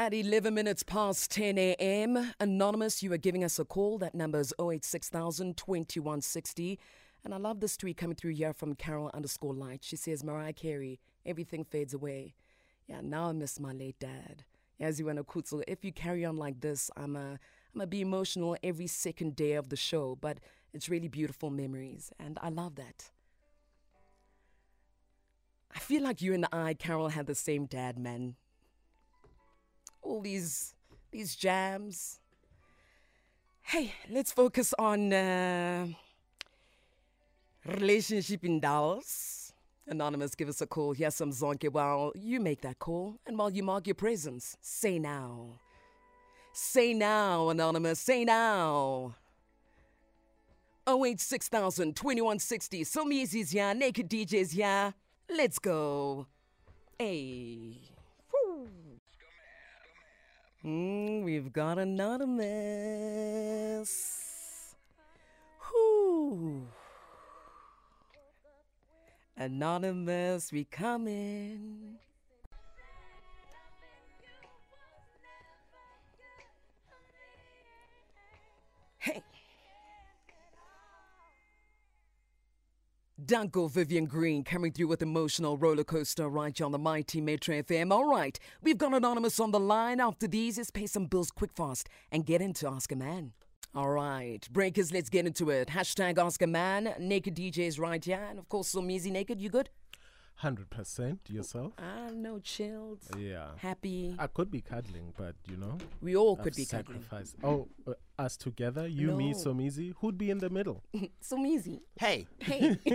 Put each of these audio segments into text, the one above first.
At 11 minutes past 10 a.m., Anonymous, you are giving us a call. That number is 086,000 2160. And I love this tweet coming through here from Carol underscore light. She says, Mariah Carey, everything fades away. Yeah, now I miss my late dad. Went Kutzel, if you carry on like this, I'm a, I'm gonna be emotional every second day of the show, but it's really beautiful memories, and I love that. I feel like you and I, Carol, had the same dad, man. All these these jams. Hey, let's focus on uh, relationship in Dallas. Anonymous, give us a call. Here's some zonke while you make that call and while you mark your presence. Say now. Say now, Anonymous. Say now. 086,000 2160. Somizi's here. Naked DJs here. Let's go. Hey. Mm, we've got Anonymous. Whoo. Anonymous, we coming. Danko Vivian Green coming through with emotional roller coaster right here on the Mighty Metro FM. All right, we've got Anonymous on the line. After these, let's pay some bills quick fast and get into Ask a Man. All right, breakers, let's get into it. Hashtag Ask a Man, Naked DJs right here. And of course, Somizi naked. You good? 100% yourself? I no chilled. Yeah. Happy. I could be cuddling, but you know. We all I've could be cuddling. Oh, uh, us together, you, me, No. Somizi. Who'd be in the middle? Somizi. Hey, Hey.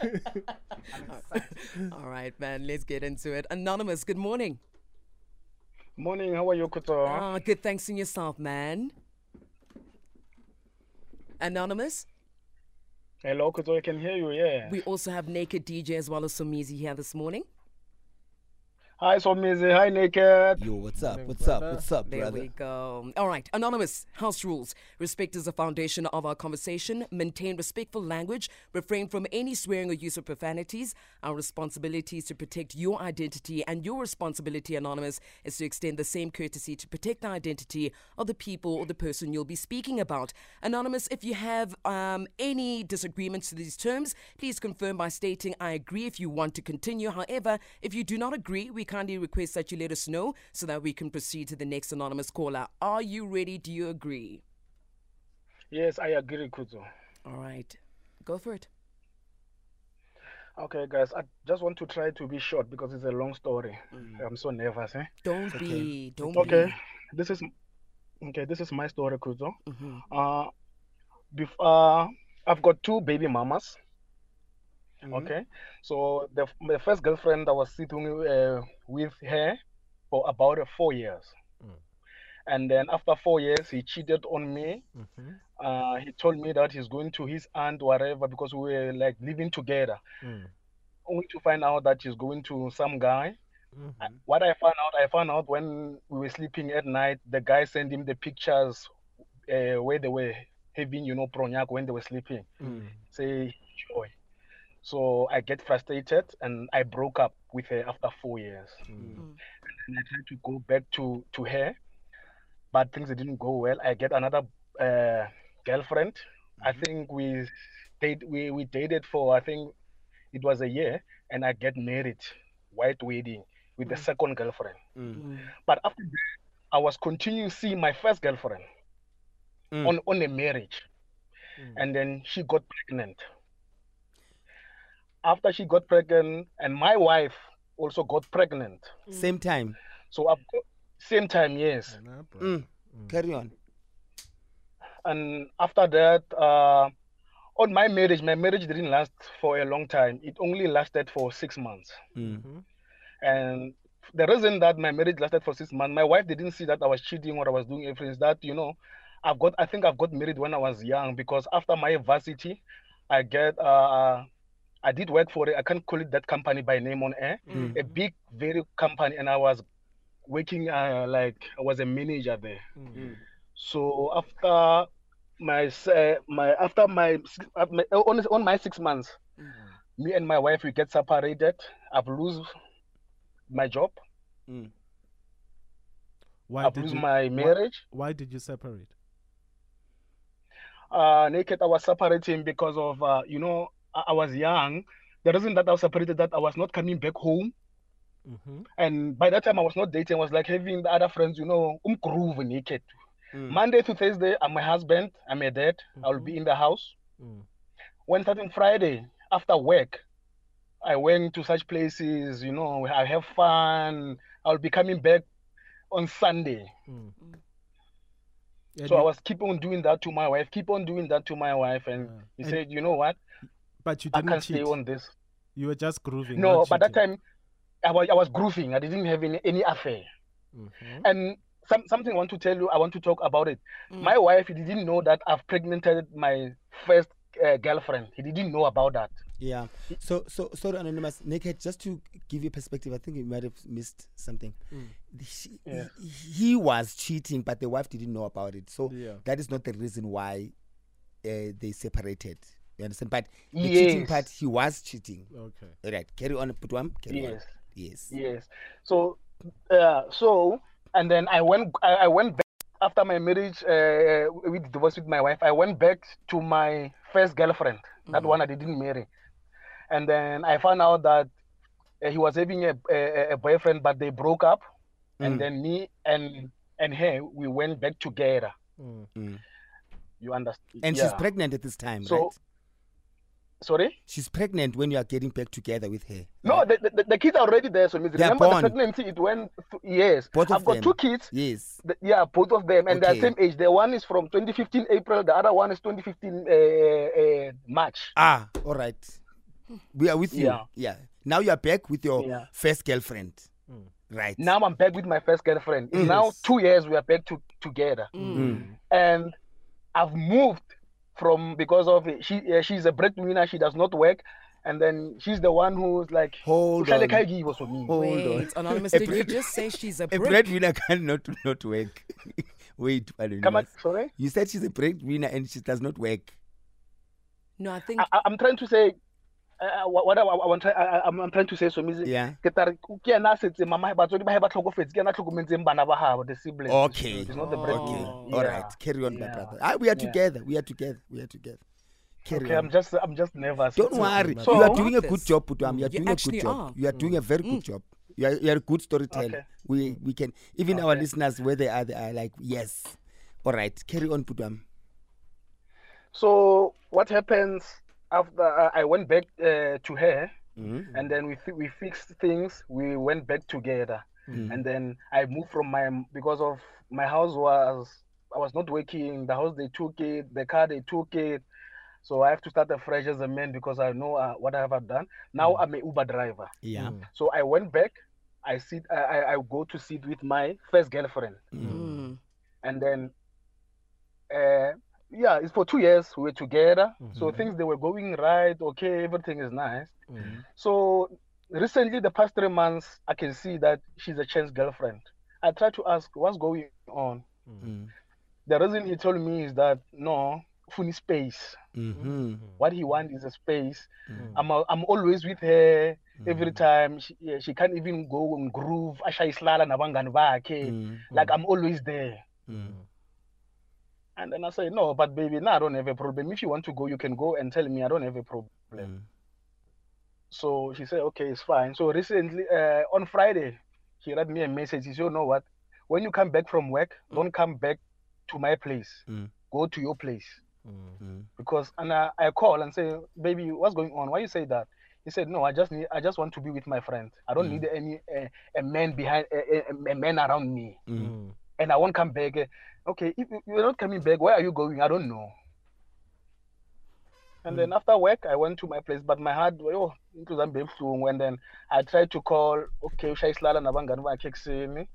All right, man, let's get into it. Anonymous, good morning. Morning, how are you, Kuto? Ah, good thanks in yourself, man. Anonymous, Hello, Kuto, I can hear you, yeah. we also have Naked DJ as well as Somizi here this morning. Hi, Somizi. Hi, Naked. yo, what's up? What's up? What's up, There brother? There we go. All right, Anonymous, house rules. Respect is the foundation of our conversation. Maintain respectful language. Refrain from any swearing or use of profanities. Our responsibility is to protect your identity, and your responsibility, Anonymous, is to extend the same courtesy to protect the identity of the people or the person you'll be speaking about. Anonymous, if you have um, any disagreements to these terms, please confirm by stating, I agree if you want to continue. However, if you do not agree, we kindly request that you let us know so that we can proceed to the next anonymous caller. Are you ready? Do you agree? Yes, I agree, Kuto. All right, go for it. Okay, guys, I just want to try to be short because it's a long story. I'm so nervous, eh? Don't be, don't Okay, this is okay. This is my story, Kuto. be. hmm Uh, before uh, I've got two baby mamas. Mm-hmm. Okay, so the my first girlfriend I was sitting uh, with her for about uh, four years, Mm. and then after four years he cheated on me. Mm-hmm. Uh, he told me that he's going to his aunt whatever because we were like living together. Mm. Only to find out that he's going to some guy. Mm-hmm. I- What I found out, I found out when we were sleeping at night. The guy sent him the pictures uh, where they were having, you know, pronyak when they were sleeping. Mm. Say joy. So I get frustrated and I broke up with her after four years. Mm. And I tried to go back to to her, but things didn't go well. I get another uh, girlfriend. I think we date we, we dated for I think it was a year, and I get married, white wedding with the second girlfriend. Mm. But after that, I was continuing seeing my first girlfriend Mm. on on a marriage, Mm. and then she got pregnant. After she got pregnant, and my wife also got pregnant. Same time. So I've same time, yes. And, uh. Mm. Carry on. and after that uh, on my marriage my marriage didn't last for a long time it only lasted for six months Mm. Mhm. and the reason that my marriage lasted for six months my wife didn't see that i was cheating or i was doing everything is that you know i've got i think i've got married when i was young because after my varsity i get uh i did work for it i can't call it that company by name on air Mm. a big very company and i was working uh, like i was a manager there Mm. so after my uh, my after my, uh, my on, on my six months, Mm. me and my wife we get separated. I've lose my job. Mm. Why I've did lose you, my marriage. Why did you separate? Uh, naked, I was separating because of, uh, you know, I, I was young. The reason that I was separated that I was not coming back home. Mm-hmm. And by that time, I was not dating. I was like having the other friends, you know, um groove naked. Mm. Monday to Thursday, I'm my husband. I'm a dad. I'll be in the house. Mm. When starting Friday after work, I went to such places. You know, I have fun. I'll be coming back on Sunday. Mm. And So I was keep on doing that to my wife. Keep on doing that to my wife, and Yeah. he And- said, you know what? But you didn't can't cheat. stay on this. You were just grooving. No, not by that time, I was I was grooving. I didn't have any, any affair. Mhm. And some, something I want to tell you, I want to talk about it. Mm. My wife, he didn't know that I've pregnanted my first uh, girlfriend. He didn't know about that. Yeah. So, so sorry, anonymous. Naked. Just to give you perspective, I think you might have missed something. She- Yeah. he, he was cheating, but the wife didn't know about it. So Yeah. that is not the reason why uh, they separated. You understand? But the cheating part, he was cheating. Okay. All right. Carry on, Putwam. Carry on. Yes. Yes. Yes. So, uh, so, and then I went, I, I went back after my marriage, uh, with divorce with my wife. I went back to my first girlfriend, that one I didn't marry, and then I found out that uh, he was having a, a, a boyfriend, but they broke up, Mm. and then me and and her we went back together. Mm. Mm. You understand? And she's pregnant at this time, So- right? Sorry. She's pregnant when you are getting back together with her. No, the, the, the kids are already there. So Miss, They remember born. the pregnancy? It went th- yes. Both of I've got them. two kids. Yes. The- yeah, both of them, and Okay. they're the same age. The one is from 2015 April. The other one is 2015 uh, uh, March. Ah, all right. We are with you. Yeah. Yeah. Now you are back with your Yeah. first girlfriend. Mm. Right. Now I'm back with my first girlfriend. It's now two years we are back to, together, Mm. and I've moved from because of it. she. Uh, she's a breadwinner. She does not work, and then she's the one who's like. Hold "Uhlale on. ekhaya kibo for me." Hold on. Anonymous, A did you bread- just say she's a bread... A brick? breadwinner cannot not work. Wait, anonymous. Come on, sorry. You said she's a breadwinner and she does not work. No, I think I, I- I'm trying to say. Uh, what what I, I, want try, I, I- I'm, I'm trying to say so Miss, Yeah. ke tla re, ke ena a setse mama batswadi ba hae ba tlhokofetse ke ena a tlhokometseng bana ba gabo the siblings Okay. It's not the Oh. breadwinner. Okay. All right. Yeah. Carry on, my brother. Ah, we are Yeah. together. We are together. We are together. Carry Okay, on. I'm just I'm just nervous. Don't It's worry. okay, you are doing a good job, Putwam. You are You doing a actually good job. are. You are doing a very good job. You are, you are a good storyteller. Okay. We we can even our listeners where they are they are like yes. All right. Carry on, Putwam. So what happens after uh, I went back uh, to her, Mm. and then we fi- we fixed things. We went back together, Mm. and then I moved from my because of my house was I was not working. The house they took it, the car they took it. So I have to start afresh as a man because I know uh, what I have done. Now I'm a Uber driver. Yeah. Mm. So I went back. I sit. I, I I go to sit with my first girlfriend, Mm. Mm. and then, uh, yeah, it's for two years we were together. So Mhm. things they were going right. Okay, everything is nice. Mm. So recently, the past three months, I can see that she's a changed girlfriend. I try to ask what's going on. Mm. The reason he told me is that no, funny space. Mm-hmm. What he wants is a space. Mm. I'm a, I'm always with her every Mm. time. She, yeah, she can't even go and groove. Ashayislala nabangani bakhe. Like I'm always there. Mm. And then I say, no, but baby, now I don't have a problem. If you want to go, you can go and tell me I don't have a problem. Mm. So she said, okay, it's fine. So recently, uh, on Friday, she wrote me a message. She said, you know what? When you come back from work, don't come back to my place. Mm. Go to your place. Mm. Mm. Because and I, I call and say, baby, what's going on? Why you say that? He said, no, I just need, I just want to be with my friend. I don't Mm. need any uh, a man behind, a, a, a man around me, Mm. Mm. And I won't come back. Okay, if you- you're not coming back, where are you going? I don't know. And then after work, I went to my place, but my heart, oh, it was unbelievable. And then I tried to call, okay, ushayishlala nabangani bakhe ekuseni.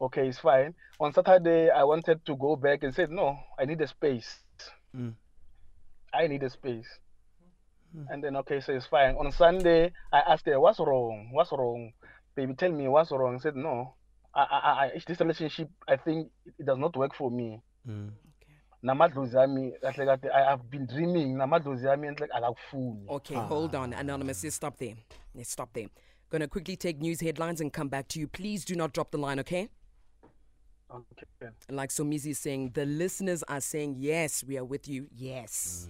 Okay, it's fine. On Saturday, I wanted to go back and said, no, I need a space. Mm. I need a space. Mm. And then, okay, so it's fine. On Sunday, I asked her, what's wrong? What's wrong? Baby, tell me what's wrong. I said, no, I, I, I, this relationship, I think it does not work for me. Mm. namadlozi ami kahle kahle i have been dreaming namadlozi ami enhle akakufuni Okay, hold on, Anonymous. Let's stop there. Let's stop there. Gonna quickly take news headlines and come back to you. Please do not drop the line, okay? Okay. Like Somizi is saying, the listeners are saying, yes, we are with you. Yes.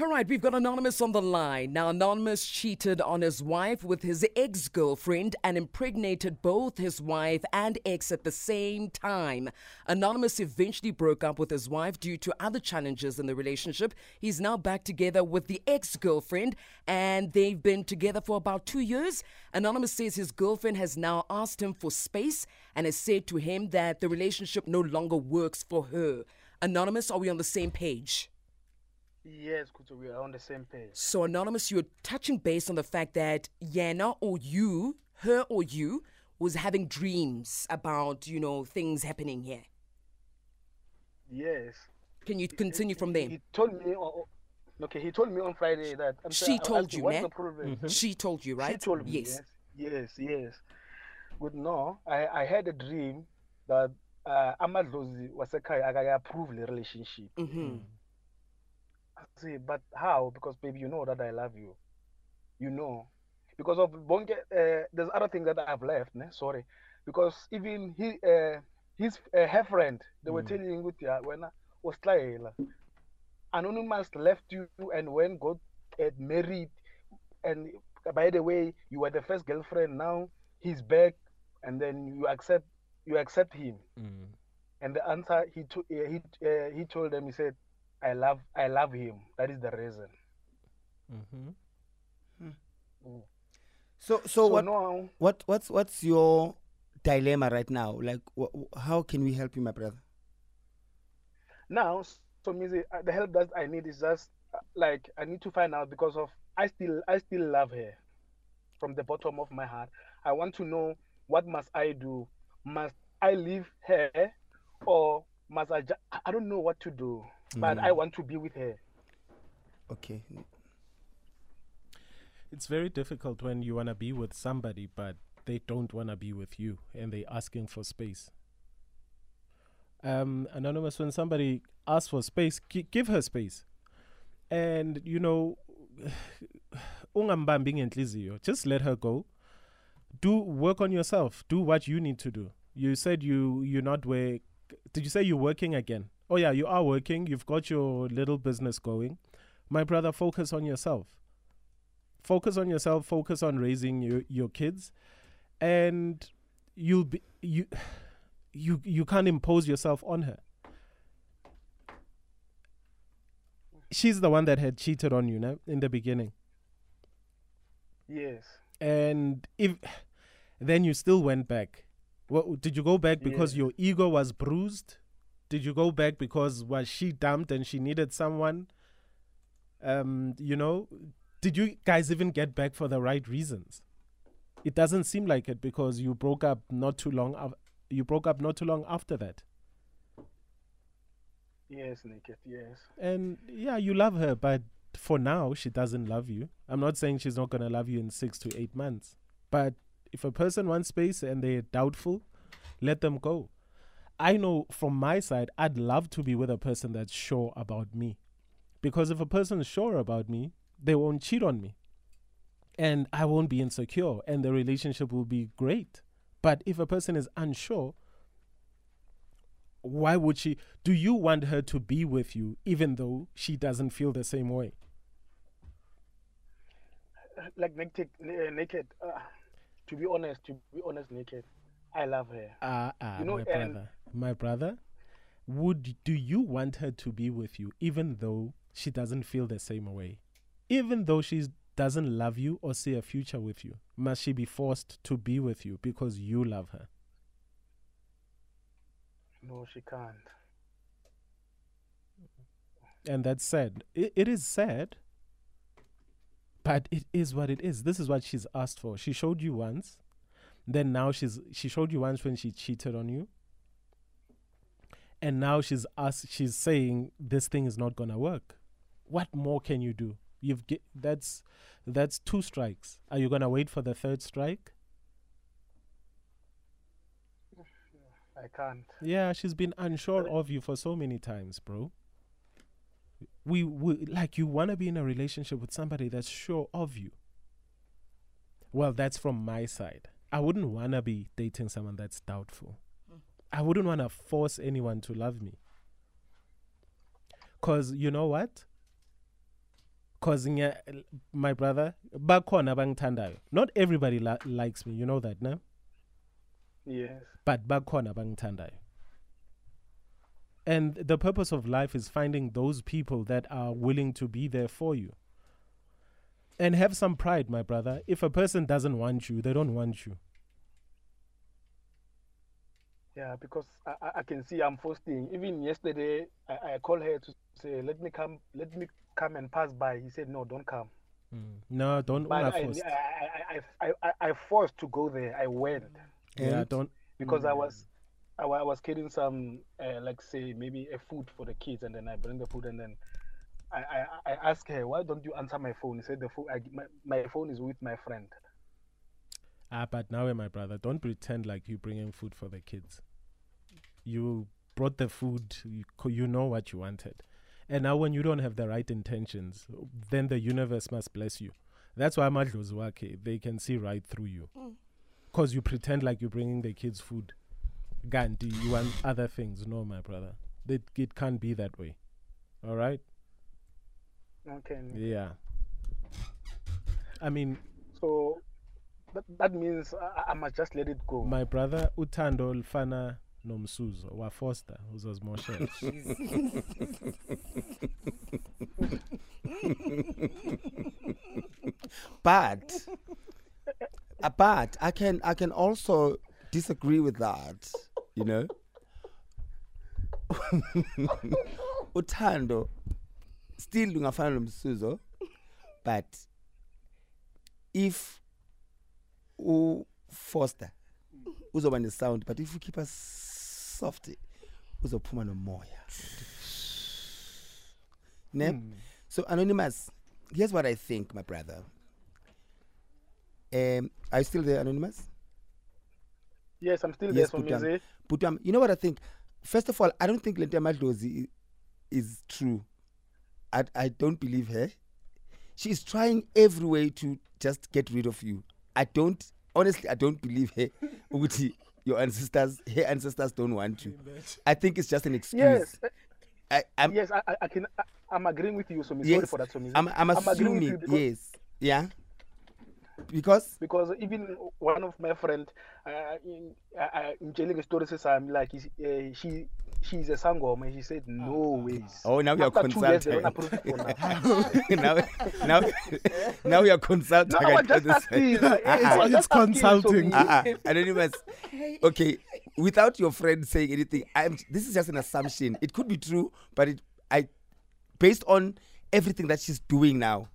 All right, we've got Anonymous on the line. Now, Anonymous cheated on his wife with his ex girlfriend and impregnated both his wife and ex at the same time. Anonymous eventually broke up with his wife due to other challenges in the relationship. He's now back together with the ex girlfriend, and they've been together for about two years. Anonymous says his girlfriend has now asked him for space and has said to him that the relationship no longer works for her. Anonymous, are we on the same page? Yes, Kuto, we are on the same page. So, Anonymous, you're touching base on the fact that Yana or you, her or you, was having dreams about, you know, things happening here. Yes. Can you continue from there? He told me. o- o- Okay, he told me on Friday that. I'm She sorry, told you, what's ne? the problem? She told you, right? She told me. Yes. Yes. Yes. Yes. Good. No, I I had a dream that uh, Amadlozi wasekhaya akayi-approve the relationship. hmm I say, but how? Because baby, you know that I love you. You know, because of bonke. Uh, there's other things that I've left. Ne? Sorry, because even he, uh, his uh, her friend, they were telling him, "Yeah, when I was Anonymous left you and when got uh, married, and by the way, you were the first girlfriend. Now he's back, and then you accept you accept him." Mm. And the answer he to, uh, he uh, he told them he said, "I love I love him. That is the reason." Mm-hmm. So, so, So what, now, what, what's, what's your dilemma right now? Like, wh- wh- how can we help you, my brother? now, Somizi, uh, the help that I need is just uh, like I need to find out because of I still I still love her from the bottom of my heart. I want to know what must I do? Must I leave her, or must I? Ju- I- I don't know what to do, but I want to be with her. Okay. It's very difficult when you want to be with somebody, but they don't want to be with you and they're asking for space. Um, Anonymous, when somebody asks for space, gi- give her space. And, you know, ungambambi ngenhliziyo, just let her go. Do work on yourself. Do what you need to do. You said you you're not where. Did you say you're working again? Oh yeah, you are working. You've got your little business going. My brother, focus on yourself focus on yourself focus on raising your, your kids and you'll be you you you can't impose yourself on her she's the one that had cheated on you no? in the beginning Yes. and if then you still went back what did you go back because Yes. your ego was bruised did you go back because was she dumped and she needed someone um you know did you guys even get back for the right reasons it doesn't seem like it because you broke up not too long af- you broke up not too long after that Yes, naked. Yes. and yeah you love her but for now she doesn't love you i'm not saying she's not going to love you in 6 to 8 months but if a person wants space and they're doubtful let them go i know from my side i'd love to be with a person that's sure about me because if a person's sure about me they won't cheat on me and i won't be insecure and the relationship will be great but if a person is unsure why would she do you want her to be with you even though she doesn't feel the same way Like naked. uh, Naked. Uh, to be honest, to be honest, naked. I love her. ah ah You know, my and- brother my brother would do you want her to be with you even though she doesn't feel the same way? Even though she doesn't love you or see a future with you must she be forced to be with you because you love her? No, she can't. and that's sad. It, it is sad but it is what it is. This is what she's asked for. She showed you once then now she's she showed you once when she cheated on you and now she's asked she's saying this thing is not gonna work what more can you do you've get that's that's two strikes are you gonna wait for the third strike I can't. Yeah, she's been unsure of you for so many times, bro. We, we like you want to be in a relationship with somebody that's sure of you. Well, that's from my side. I wouldn't want to be dating someone that's doubtful. I wouldn't want to force anyone to love me. Cause you know what? Cause my brother, bakhona abangithandayo. Not everybody li- likes me, you know that, no? Yes. But bakhona abangithandayo. And the purpose of life is finding those people that are willing to be there for you. And have some pride, my brother. If a person doesn't want you, they don't want you. Yeah, because I, I- I can see I'm fasting. Even yesterday, I, I called her to say, "Let me come, let me come and pass by." He said, "No, don't come." No, don't But I, unforced. I, I, I, I, I forced to go there. I went Yeah, And- don't. because I was, I, I was getting some, uh, like say maybe a food for the kids, and then I bring the food, and then I, I, I asked her, "Why don't you answer my phone?" He said, "The phone, I, my, my phone is with my friend." Ah, but now, my brother, don't pretend like you're bringing food for the kids. You brought the food. You, you know what you wanted, and now when you don't have the right intentions, then the universe must bless you. That's why madlozi wakhe they can see right through you, cause you pretend like you're bringing the kids food. Gandhi, you want other things. No, my brother, it, it can't be that way. All right. Okay. Yeah. I mean, So that, that means I, I must just let it go. my brother Utando lufana nomsuzo wa Foster uzozimoshela but uh, but I can I can also disagree with that. You know, Utando still doing lungafana nomsuzo, but if u Foster uzoba ne-sound but if you keep us soft uzophuma nomoya. Ne so anonymous here's what i think my brother. Um are you still there anonymous? Yes, I'm still Yes, there for Putam. music. but um, you know what i think? First of all i don't think lento yamadlozi is true. I, I don't believe her. She's trying every way to just get rid of you i don't honestly i don't believe her ukuthi your ancestors her ancestors don't want you i think it's just an excuse Yes, uh, I, I'm, yes, I, I- can. I, I'm agreeing with you, Somi. Sorry for that, Somi. I'm, I'm agreeing with you assuming yes yeah because because even one of my friend, uh, in, uh, uh, in telling a story, says I'm like uh, she she's a sangoma. and She said no ways. oh now you're After years, consulting don't approve it for now. now, now, now you're consulting. No, I'm just asking. uh, Uh-uh. I'm It's just consulting. Somi. uh-uh. Anonymous. Okay, without your friend saying anything, I'm. This is just an assumption. It could be true, but it, I, based on everything that she's doing now,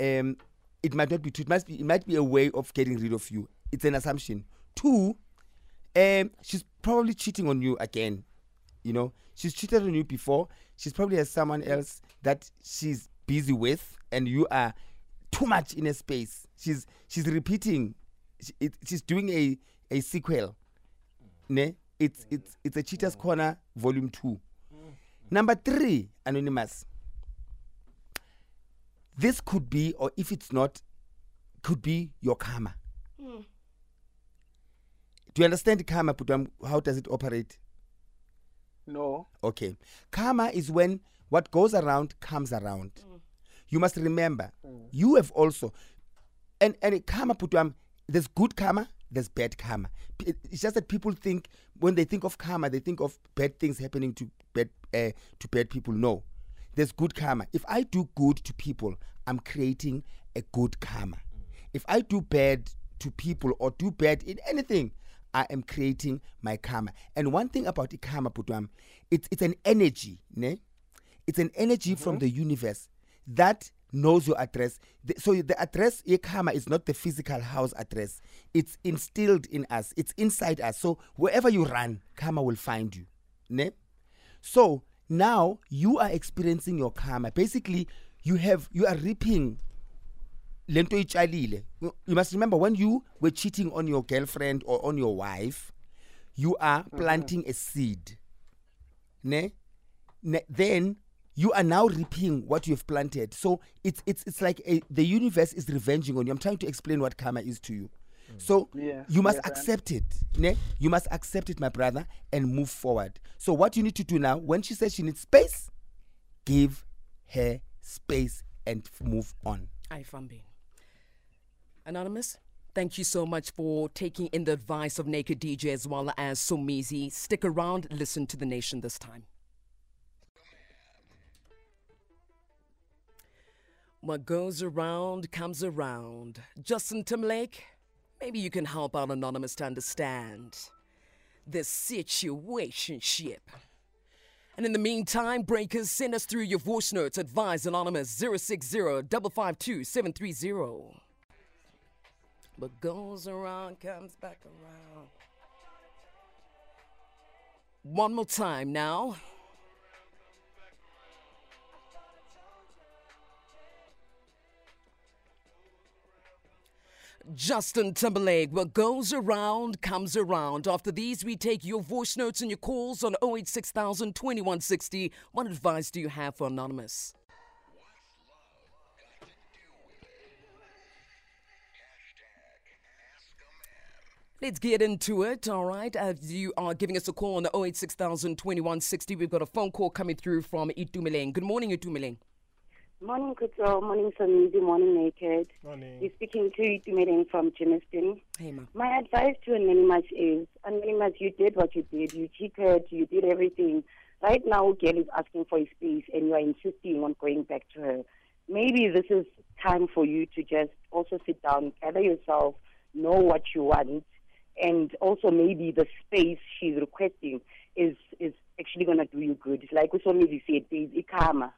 um, it might not be true. It must be. It might be a way of getting rid of you. It's an assumption. Two, um, she's probably cheating on you again. You know, she's cheated on you before. She's probably has someone else that she's busy with, and you are too much in a space. She's she's repeating. She, it, she's doing a a sequel. Ne? It's mm. it's it's a cheaters mm. corner volume two. Mm. Number three, anonymous. This could be, or if it's not, could be your karma. Hmm. Do you understand the karma, Putam? How does it operate? No. Okay. Karma is when what goes around comes around. Mm. You must remember, mm. you have also, and and karma Putam, there's good karma, there's bad karma. It's just that people think when they think of karma, they think of bad things happening to bad uh, to bad people. No, there's good karma. If I do good to people, I'm creating a good karma. Mm. If I do bad to people or do bad in anything, I am creating my karma. And one thing about the karma, Putwam, it's it's an energy, ne? It's an energy mm-hmm. from the universe that knows your address. The- so the address, your karma, is not the physical house address. It's instilled in us. It's inside us. So wherever you run, karma will find you, ne? So now you are experiencing your karma. Basically, you have you are reaping lento itshalile. You you must remember when you were cheating on your girlfriend or on your wife, you are mm-hmm. planting a seed. Ne? ne? Then you are now reaping what you have planted. So it's it's it's like a, the universe is revenging on you. I'm trying to explain what karma is to you. Mm. So Yes, you must yes, I accept it. Ne? You must accept it, my brother, and move forward. So what you need to do now, when she says she needs space, give her space and move on. Aifambi. Anonymous, thank you so much for taking in the advice of Naked DJ as well as Somizi. Stick around, listen to the nation this time. What goes around comes around. Justin Timberlake, maybe you can help out Anonymous to understand this situationship. And in the meantime, breakers, send us through your voice notes. Advise Anonymous 060 552 730. What goes around comes back around. One more time now. Justin Timberlake, what goes around comes around. After these, we take your voice notes and your calls on 086 2160. What advice do you have for Anonymous? Let's get into it, all right? As you are giving us a call on the 086 2160, we've got a phone call coming through from Itumeleng. Good morning, Itumeleng. Morning, Kuto. Morning, Samidi. Morning, Naked. Morning. You're speaking to Itumeleng from Germiston. Hey, ma. My advice to Anonymous is, Anonymous, you did what you did. You cheated. You did everything. Right now, girl is asking for a space, and you are insisting on going back to her. Maybe this is time for you to just also sit down, gather yourself, know what you want, and also maybe the space she's requesting is is actually going to do you good. Like Usomizi said, there's a karma.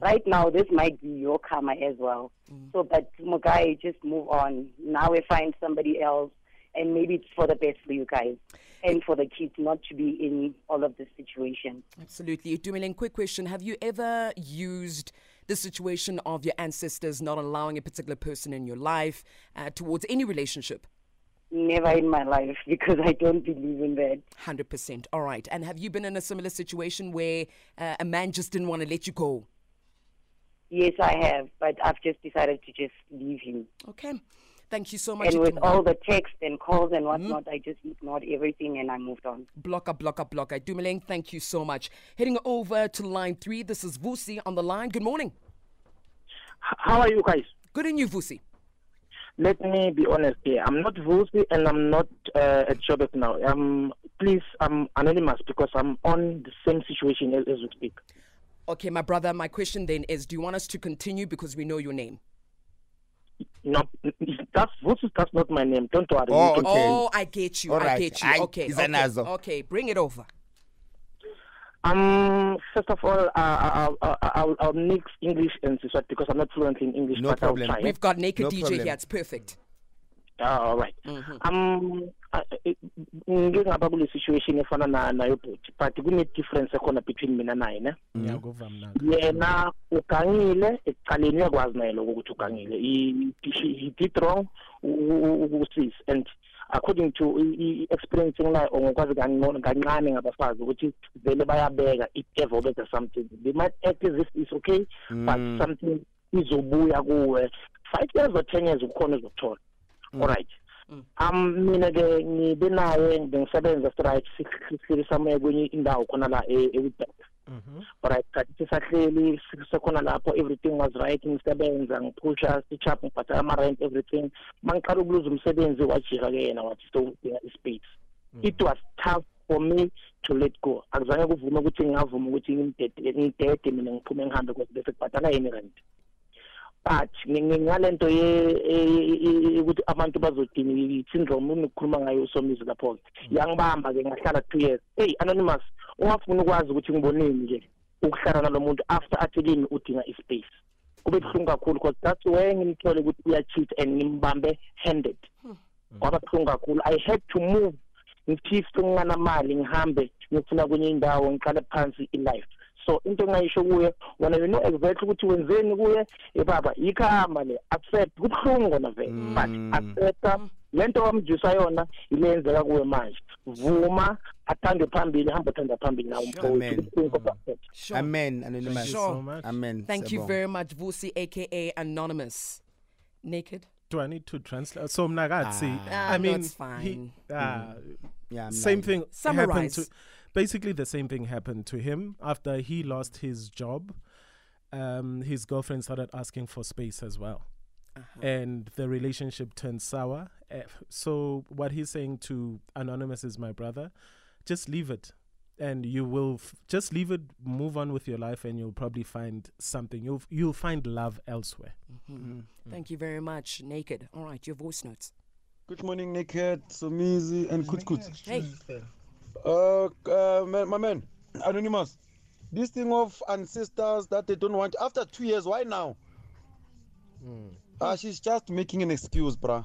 Right now, this might be your karma as well. So, but Mugai, just move on. Now we find somebody else, and maybe it's for the best for you guys and for the kids not to be in all of this situation. Absolutely. Itumeleng, quick question. Have you ever used the situation of your ancestors not allowing a particular person in your life uh, towards any relationship? Never in my life because I don't believe in that. 100%. All right. And have you been in a similar situation where uh, a man just didn't want to let you go? Yes, I have, but I've just decided to just leave him. Okay. Thank you so much. And with Itumeleng. all the texts and calls and whatnot, I just ignored everything and I moved on. Blocker, blocker, blocker. Dumeleng, thank you so much. Heading over to line three. This is Vusi on the line. Good morning. How are you guys? Good in you, Vusi. Let me be honest here. I'm not Vusi and I'm not uh, at Joburg now. Um, please, I'm anonymous because I'm on the same situation as, as we speak. Okay, my brother, my question then is do you want us to continue because we know your name? No, that's Vusi. That's not my name. Don't worry. Oh, Okay. Oh, I get you. All I right. get you. Aye, okay. is Okay. anazo. okay, bring it over. Um, first of all, uh, I'll, I'll, I'll, I'll mix English and Siswati because I'm not fluent in English. No but problem. I'll try. We've got Naked No DJ problem. here. It's perfect. Ah, all right. Um, uh, eh, ngike ngaba situation efana na nayo bhuti but kune difference ekhona between mina naye ne Ngiyakuva mna. yena ugangile ekuqaleni uyakwazi naye lokho ukuthi ugangile he, he, he did wrong ukusis and according to i- i- experience enginayo or ngokwazi kangcono- kancane ngabafazi ukuthi vele bayabeka if ever beka something they might act as if it's okay but Mm. something izobuya kuwe five years or ten years ukhona uzokuthola alright um mina ke ngibe naye bengisebenza strike sihleli samoya kwenye indawo khona la e- e-Witbank Mhm. alright kanti sisahleli sisekhona lapho everything was right ngisebenza ngiphusha sichap ngibhatala ama-rent everything. Ma ngiqala ukuluza umsebenzi wajika ke yena wathi sowudinga ispace. It was tough for me to let go. Akuzange kuvume ukuthi ngingavuma ukuthi ngimdede ngidede mina ngiphume ngihambe because bese kubhatala yini rent but ngi- ngi- ngalento ye- e- e- ukuthi abantu bazodinga i-syndrome unikukhuluma ngayo usomizi lapho-ke yangibamba-ke ngahlala two years. Hey anonymous ungafuni ukwazi ukuthi ngiboneni nje ukuhlala nalo muntu after athi kimi udinga ispace? Kube buhlungu kakhulu because that's where ngimthole ukuthi uya-cheat and ngimbambe handed. Kwaba buhlungu kakhulu. I had to move. Ngififte nginganamali ngihambe ngifuna kwenye indawo ngiqale phansi i-life. So into engingayisho kuye wena you know exactly ukuthi wenzeni kuye e baba le accept kubuhlungu kona vele but accepta le nto wamjusa yona ile yenzeka kuwe manje vuma athambe phambili hambe athanda phambili nawo mfowethu. Amen. Kubuhlungu. Mm. Sure. Amen. Thank you so much. Amen. Thank you Siyabonga. very much, Vusi, aka Anonymous. Naked. do I need to translate? So Mnagatsi, Ah, I ah, no, mean, it's he, fine. uh, Yeah, same lying. thing happened Summarize. to. Basically, the same thing happened to him after he lost his job. Um, his girlfriend started asking for space as well, Uh-huh. and the relationship turned sour. Uh, so what he's saying to anonymous is my brother, just leave it, and you will f- just leave it. Move on with your life, and you'll probably find something. You'll you'll find love elsewhere. Mhm. Thank you very much, Naked. All right, your voice notes. Good morning, Naked, Somizi, and Kut Kut. Hey. Uh, uh, man, my man, Anonymous. This thing of ancestors that they don't want after two years, why now? Uh, she's just making an excuse, bruh.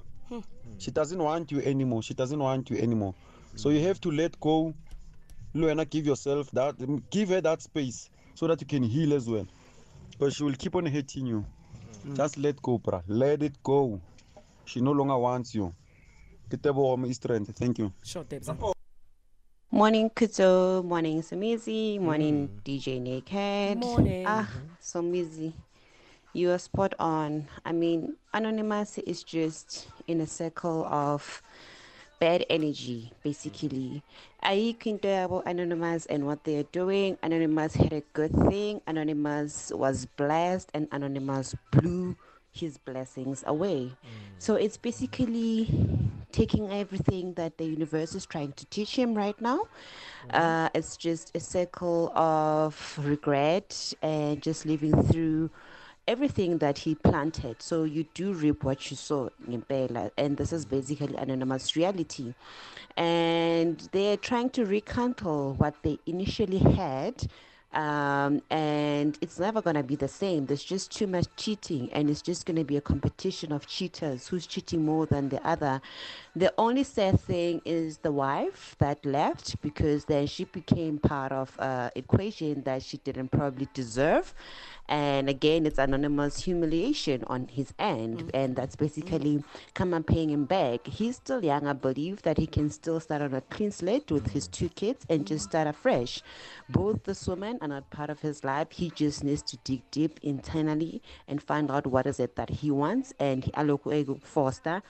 She doesn't want you anymore. She doesn't want you anymore. So you have to let go. Luena, give yourself that, give her that space so that you can heal as well. But she will keep on hating you. Just let go, bruh. Let it go. She no longer wants you. Kitebo my strength. Thank you. Sure, Debs. Morning, Kuto. Morning, Somizi. Morning, DJ Naked. Morning. Ah, Somizi, you are spot on. I mean, Anonymous is just in a circle of bad energy, basically. Ayikho into about Anonymous and what they're doing. Anonymous had a good thing. Anonymous was blessed, and Anonymous blew his blessings away. So it's basically taking everything that the universe is trying to teach him right now. Uh, it's just a circle of regret and just living through everything that he planted. So you do reap what you sow, ngempela, and this is basically anonymous reality. And they're trying to rekindle what they initially had um, and it's never going to be the same. There's just too much cheating, and it's just going to be a competition of cheaters who's cheating more than the other. The only sad thing is the wife that left because then she became part of uh, equation that she didn't probably deserve. And again, it's anonymous humiliation on his end, and that's basically come and paying him back. He's still young. I believe that he can still start on a clean slate with his two kids and just start afresh. Both this woman are not part of his life. He just needs to dig deep internally and find out what is it that he wants and aloku ego foster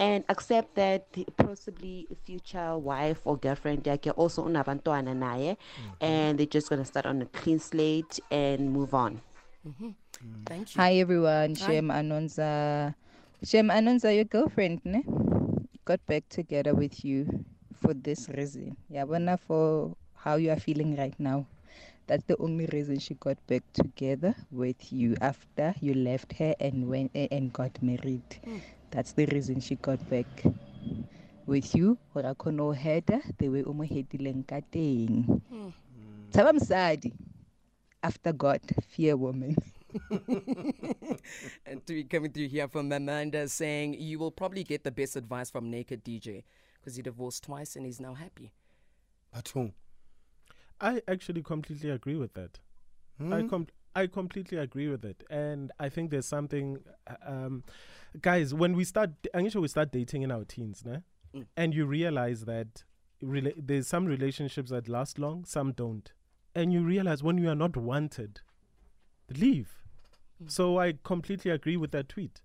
and accept that possibly future wife or girlfriend yakhe also unabantwana naye mm-hmm. and they're just going to start on a clean slate and move on. Mm-hmm. Mm. Thank you. Hi everyone, Shem Anonza. Shem Anonza, your girlfriend, ne? Got back together with you for this reason. Yabona for how you are feeling right now. That's the only reason she got back together with you after you left her and went and got married. Mm. That's the reason she got back with you. Gore a kgone ho heada the way o mo hetileng ka teng. Hmm. Tshaba mosadi. After God, fear woman. and to be coming through here from Amanda saying you will probably get the best advice from Naked DJ because he divorced twice and he's now happy. But who? I actually completely agree with that. I hmm? com- I completely agree with it, and I think there's something, um, guys. When we start, I'm sure we start dating in our teens, né? and you realize that rela- there's some relationships that last long, some don't, and you realize when you are not wanted, leave. So I completely agree with that tweet.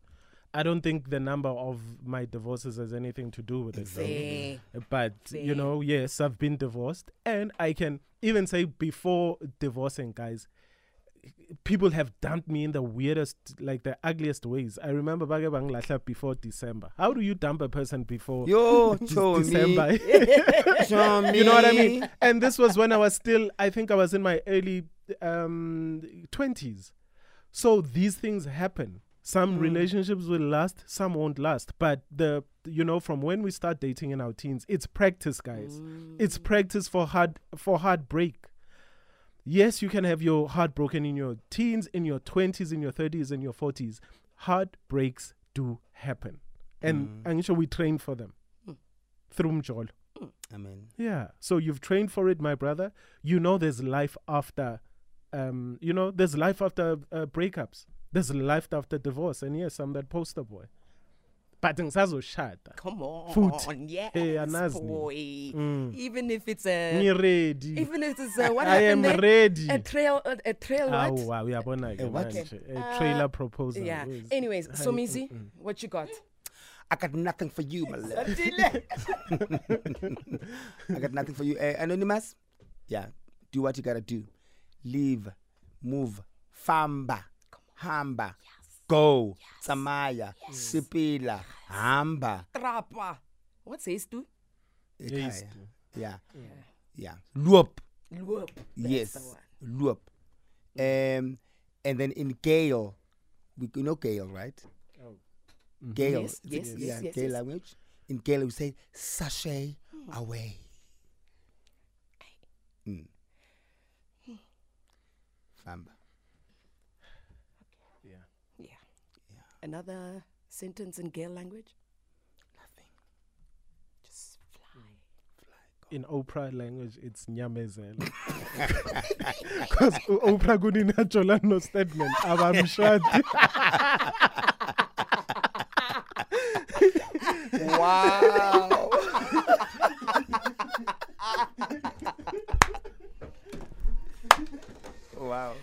I don't think the number of my divorces has anything to do with it. though. Fair. But you know, yes, I've been divorced, and I can even say before divorcing, guys, people have dumped me in the weirdest, like the ugliest ways. I remember Bage Banglasha before December. How do you dump a person before Yo, December? you know what I mean? And this was when I was still, I think I was in my early um, 20s. So these things happen. Some relationships will last, some won't last. But the you know, from when we start dating in our teens, it's practice, guys. It's practice for hard for heartbreak. Yes, you can have your heart broken in your teens, in your twenties, in your thirties, in your forties. Heartbreaks do happen. And I'm sure we train for them. Through Mjolo. Amen. Yeah. So you've trained for it, my brother. You know there's life after, um, you know, there's life after uh, breakups. There's life after divorce. And yes, I'm that poster boy. But ngisazoshada. Come on. Futhi. Yes, anazi boy. Mm. Even if it's a. Ngi-ready. Even if it's a. What I am there? ready. A trail. A, a trail what? Awu, uyabona ke what? manje. A Uh, trailer proposal. Yeah. Where's- Anyways, Hi, Somizi, mm, mm. what you got? I got nothing for you, my love. I got nothing for you. Uh, anonymous, yeah, do what you gotta do. Leave, move, famba, hamba, go, samaya, sipila, hamba. Trapa. What says tu? Ekhaya. Yeah, Yeah. yeah. Loop. Loop. Yes, the loop. Um, and then in Gayle, we you know Gayle, right? Gayle, Yes, is it- yes, yeah, yes, yes, Gayle yes. language. In Gayle, we say sashay away. Mm. Famba. Yeah. Another sentence in Gayle language? Nothing. Just fly. fly. In Oprah language, it's nyamezela. Because Oprah kuninachola no statement. Abamshadi. Wow. wow.